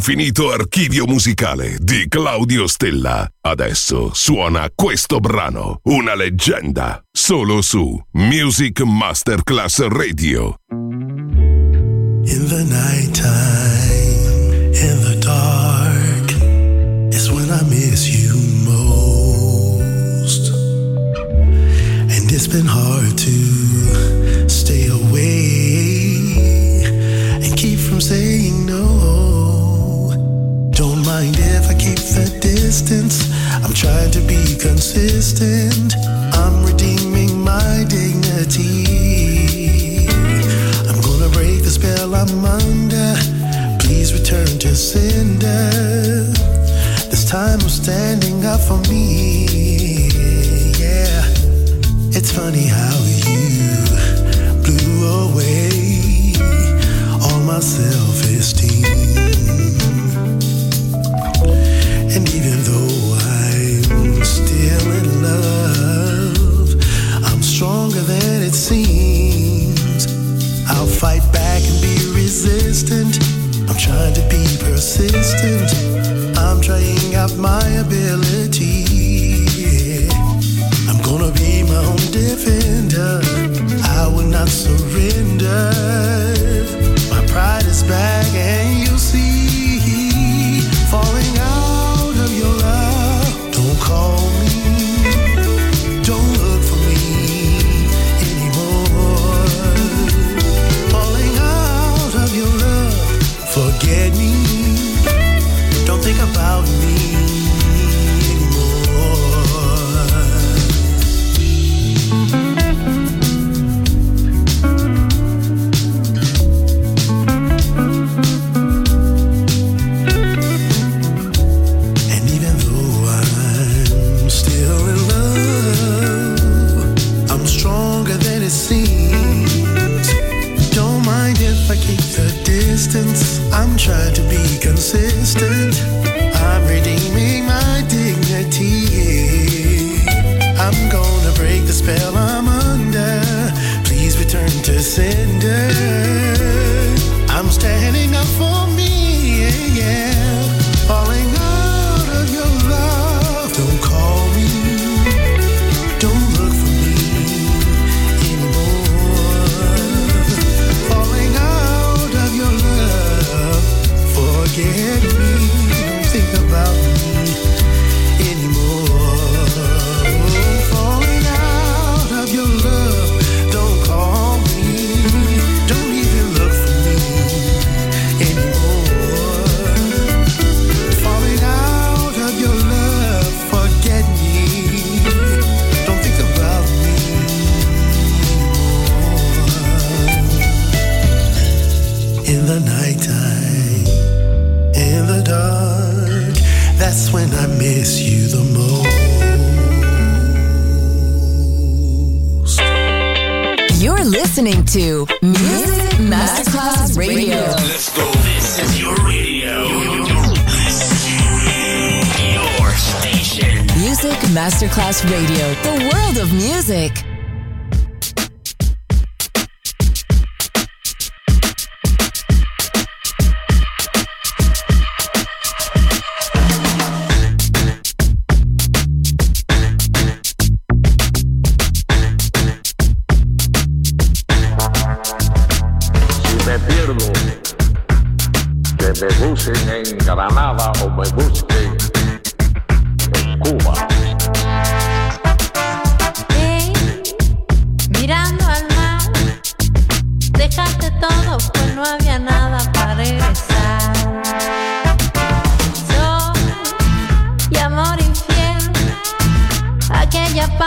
l'infinito archivio musicale di Claudio Stella. Adesso suona questo brano, una leggenda, solo su Music Masterclass Radio. In the nighttime, in the dark, is when I miss you most. And it's been hard to stay away. distance. I'm trying to be consistent. I'm redeeming my dignity. I'm gonna break the spell I'm under. Please return to sender. This time I'm standing up for me. Yeah, it's funny how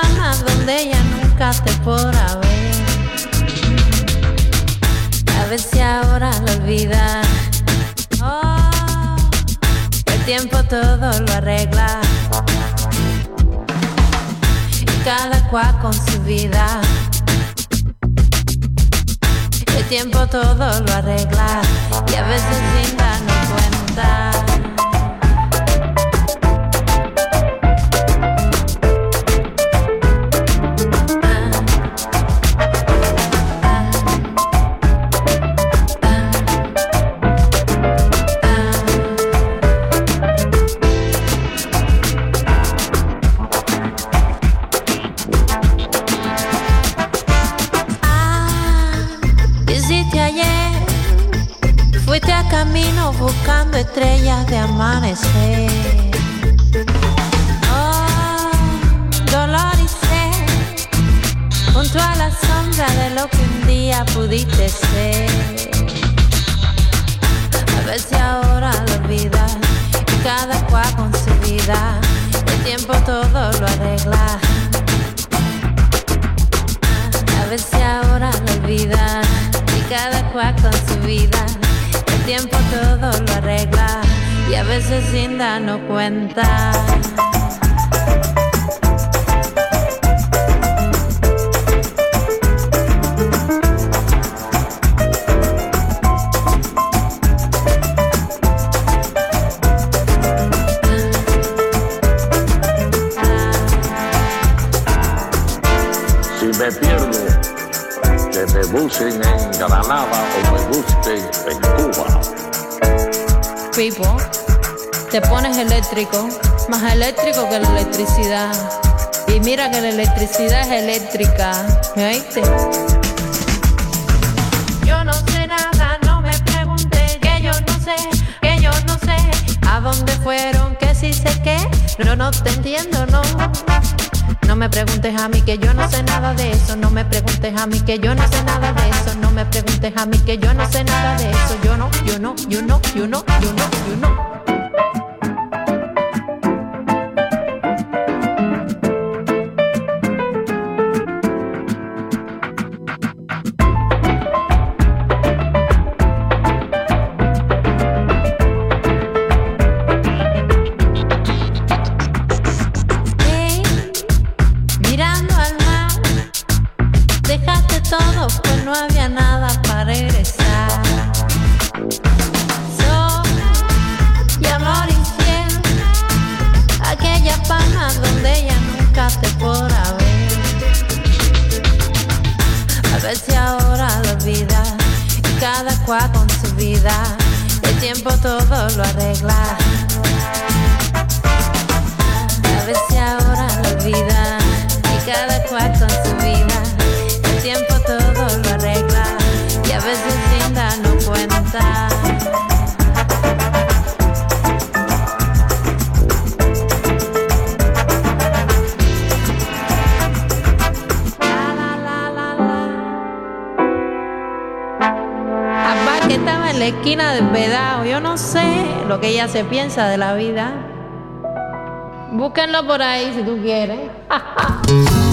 donde ella nunca te podrá ver. A ver si ahora lo olvida. Oh, el tiempo todo lo arregla. Y cada cual con su vida. El tiempo todo lo arregla. Y a veces sin darnos cuenta. En Cuba. Pipo, te pones eléctrico, más eléctrico que la electricidad. Y mira que la electricidad es eléctrica, ¿me oíste? Yo no sé nada, no me preguntes, que yo no sé, que yo no sé a dónde fueron, que sí sé qué, pero no te entiendo, no. No me preguntes a mí que yo no sé nada de eso, no me preguntes a mí que yo no sé nada de eso, no me preguntes a mí que yo no sé nada de eso, yo no, yo no, yo no, yo no, yo no, yo no. Se piensa de la vida. Búsquenlo por ahí si tú quieres.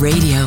Radio,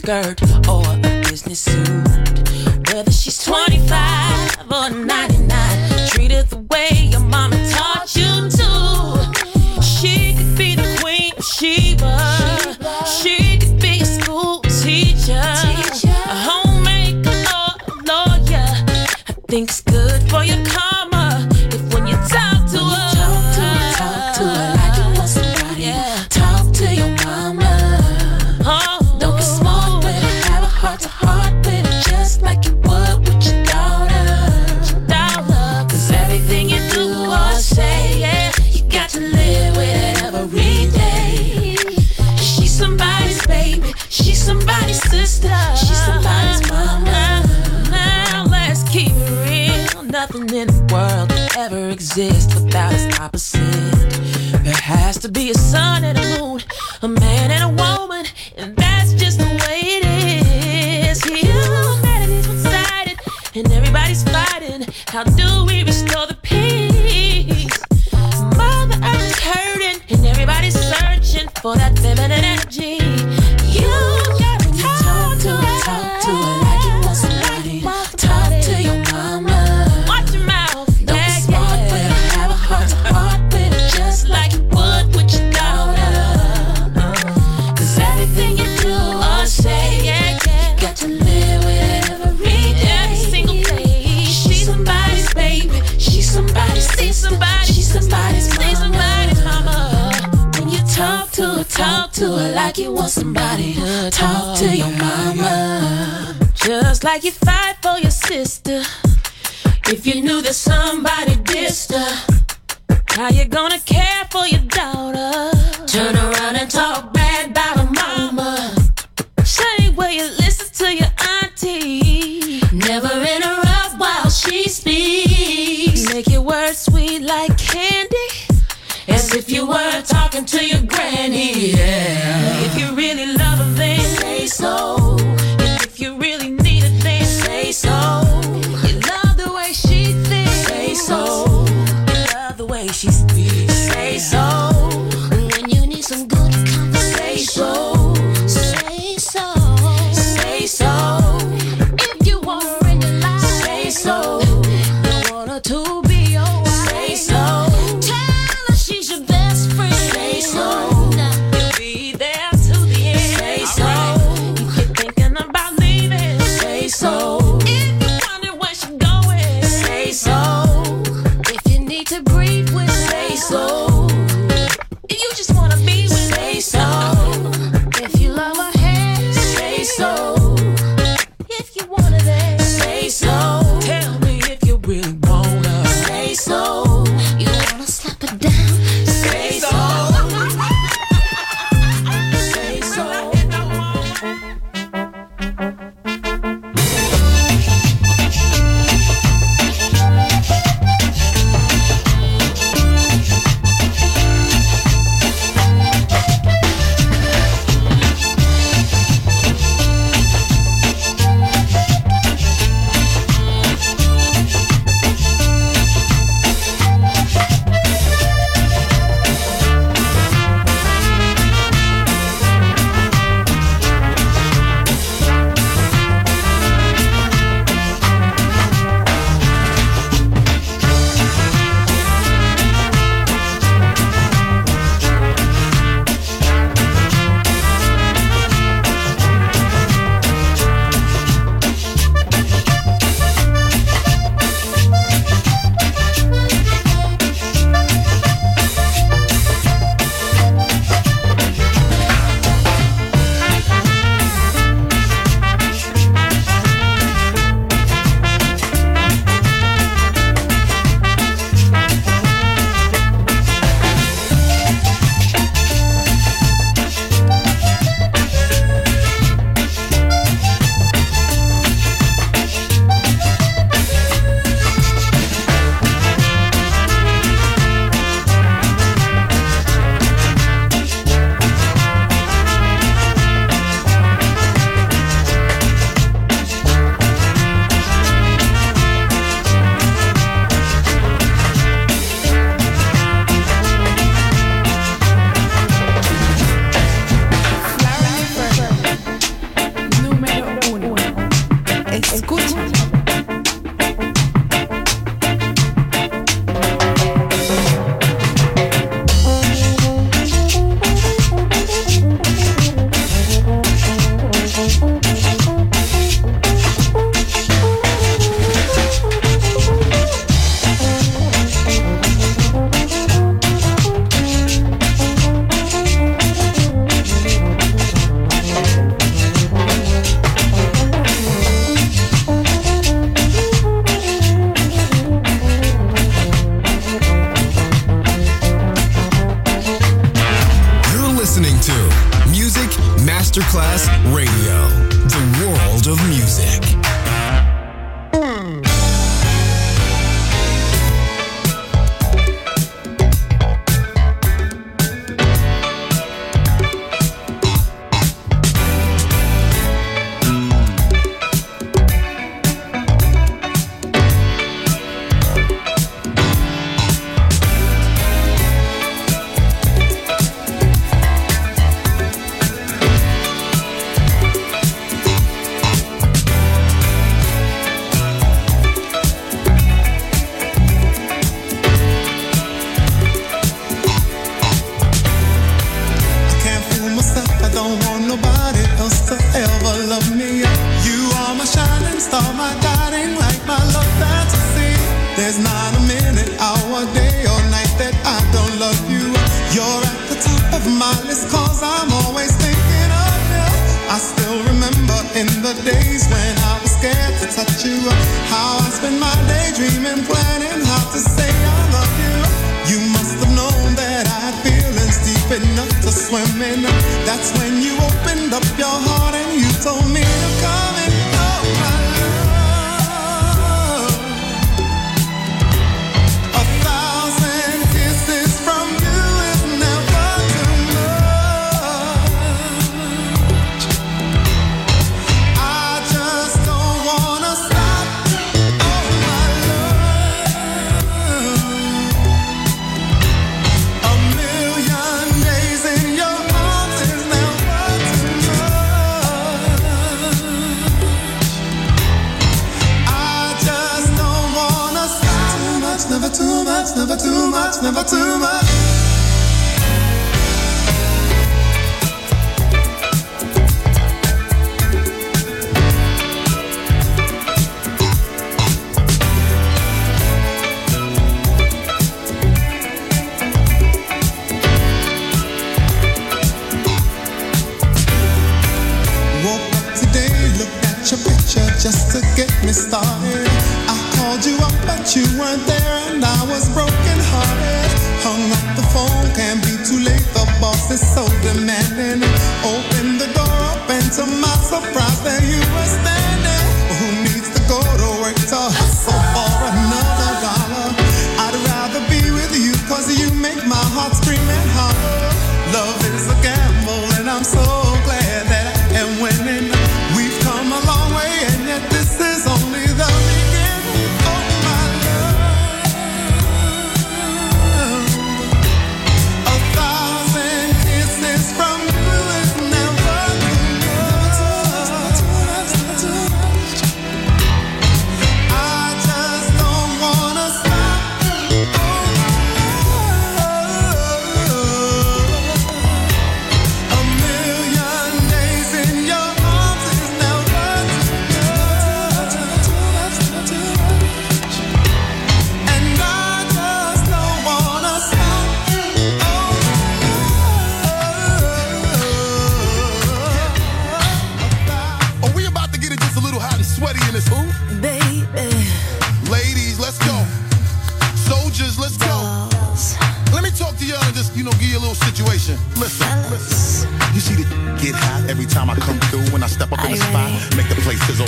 skirt or a business suit. Whether she's 25 or not. to be a son like you want somebody to talk to your mama. Just like you fight for your sister. If you knew that somebody dissed her, how you gonna care for your daughter? Turn around and talk bad about her mama. Say where you listen to your auntie. Never interrupt while she speaks. Make your words sweet like candy, as if you were talking to your granny.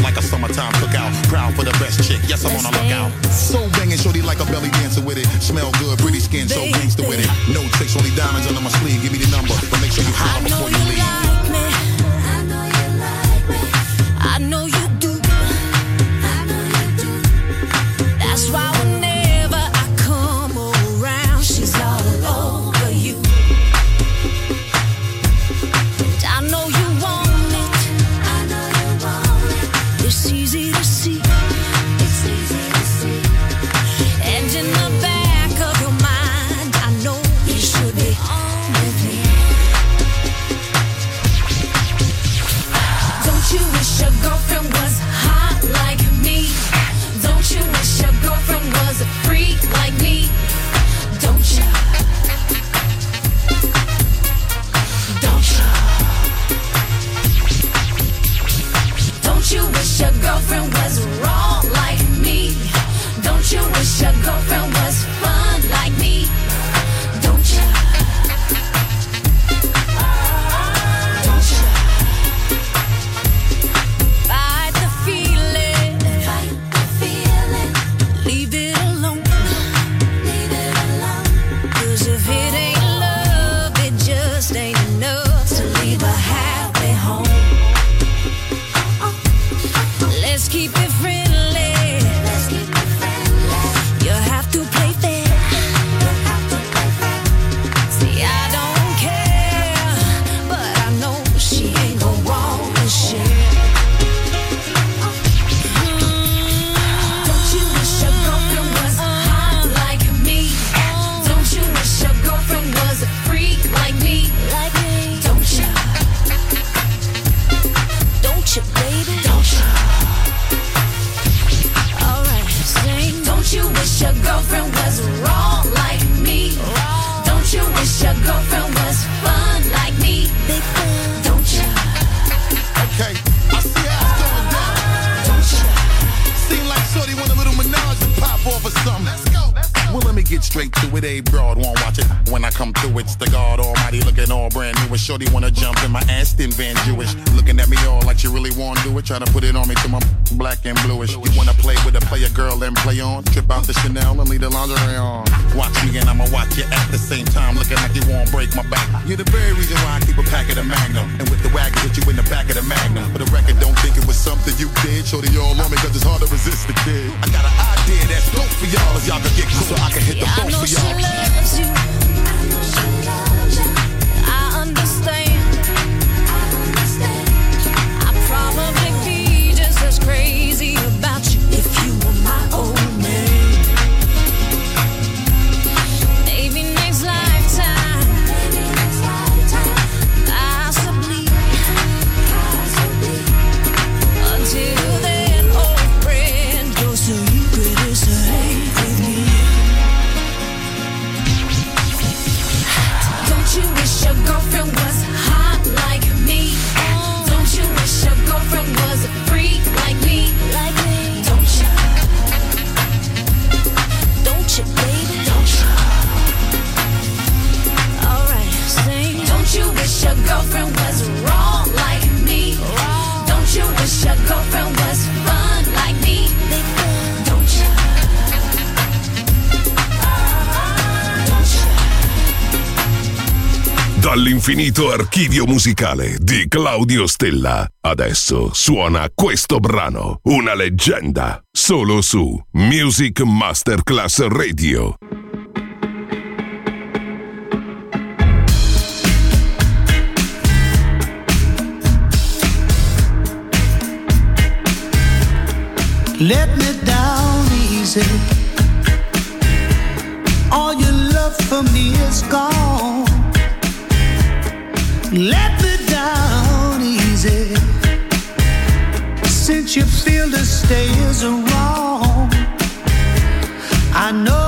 like a summertime cookout. Proud for the best chick, yes, I'm Let's on out. lookout. break my back. You're the very L'infinito archivio musicale di Claudio Stella. Adesso suona questo brano, una leggenda, solo su Music Masterclass Radio. Let me down easy. All your love for me is gone. let me down easy. Since you feel the stairs are wrong, I know.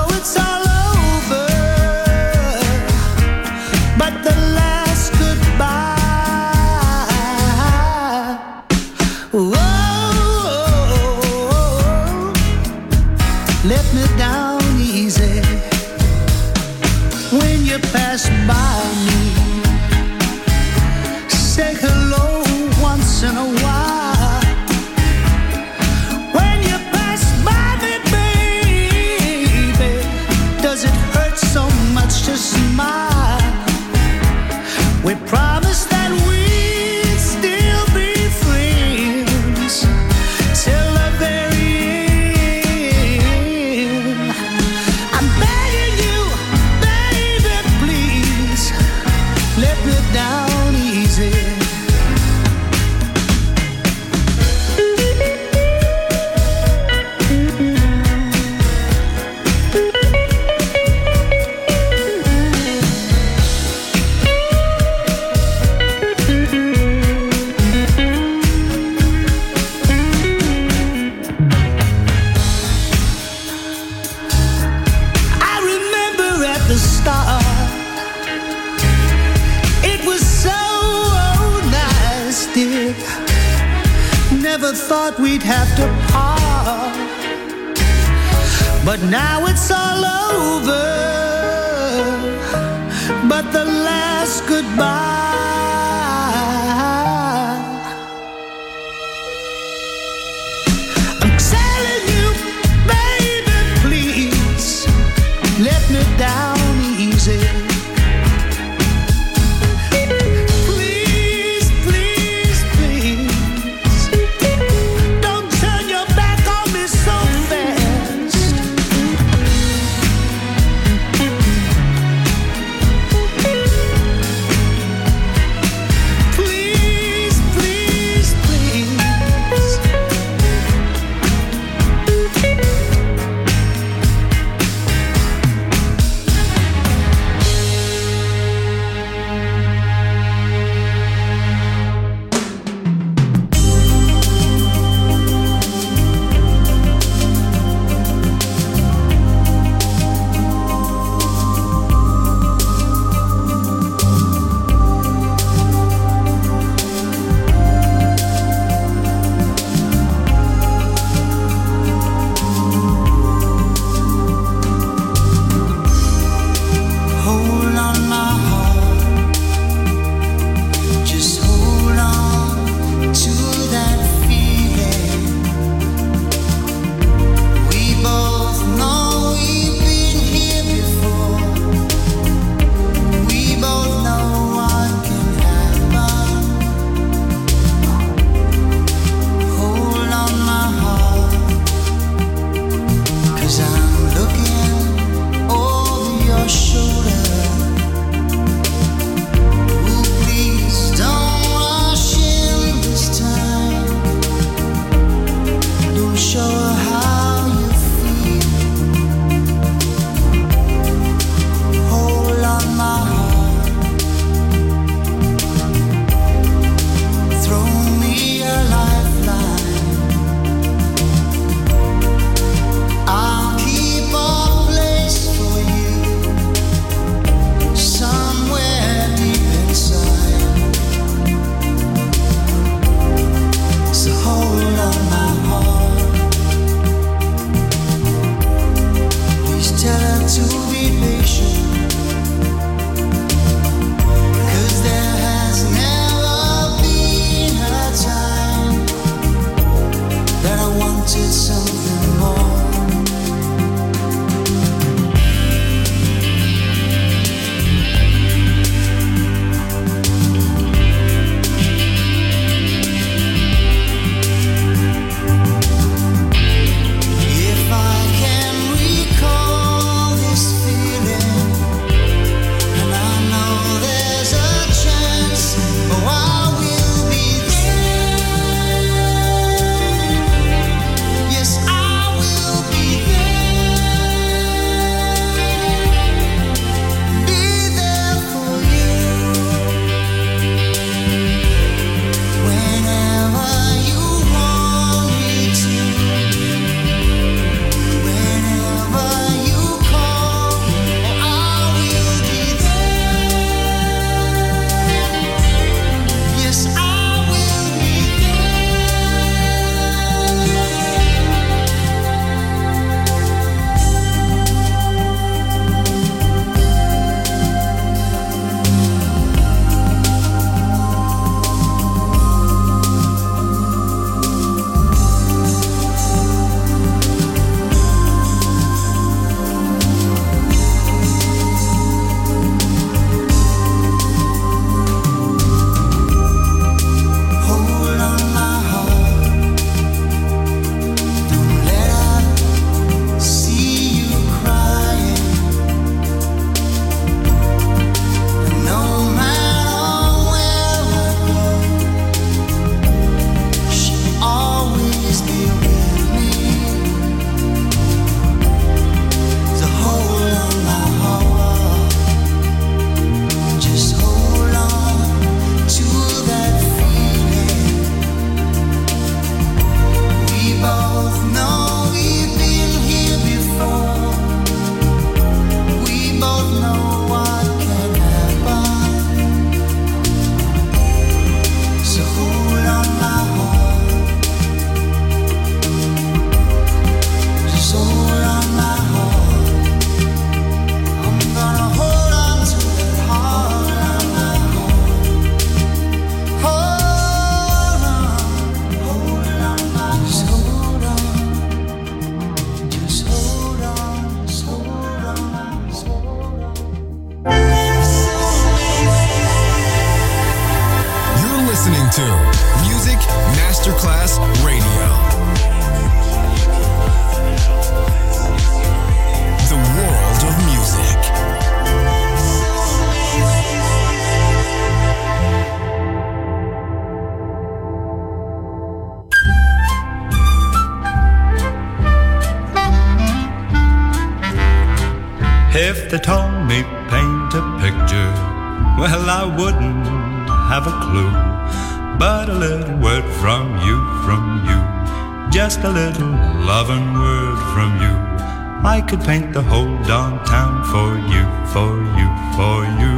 I could paint the whole downtown for you, for you, for you.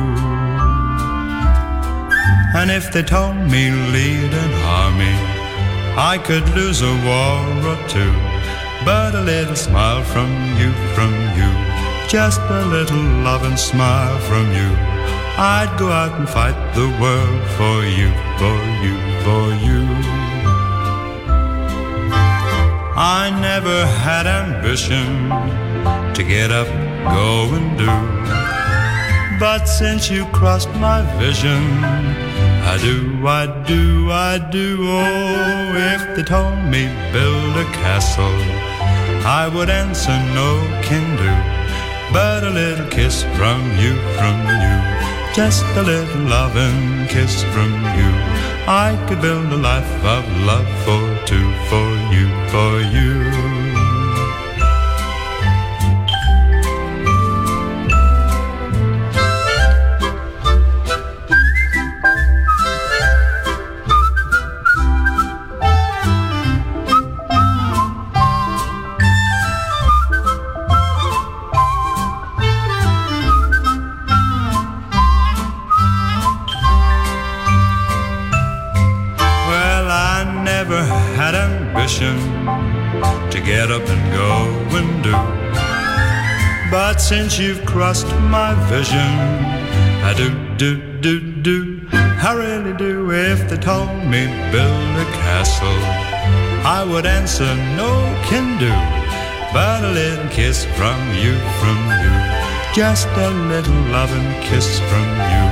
And if they told me lead an army, I could lose a war or two. But a little smile from you, from you, just a little love and smile from you. I'd go out and fight the world for you, for you, for you. I never had ambition to get up, go and do. But since you crossed my vision, I do, I do, I do. Oh, if they told me build a castle, I would answer no can do. But a little kiss from you, from you, just a little loving kiss from you. I could build a life of love for two, for you, for you. Since you've crossed my vision, I do, do, do, do. I really do. If they told me build a castle, I would answer no can do. But a little kiss from you, from you, just a little loving kiss from you.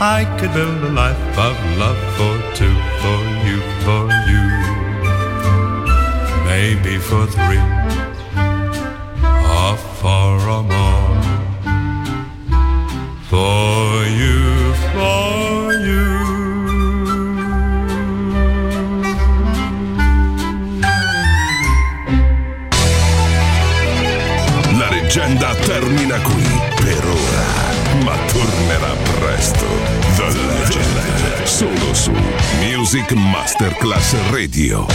I could build a life of love for two, for you, for you. Maybe for three, or four or more. La leggenda termina qui per ora, ma tornerà presto. The Legend, solo su Music Masterclass Radio.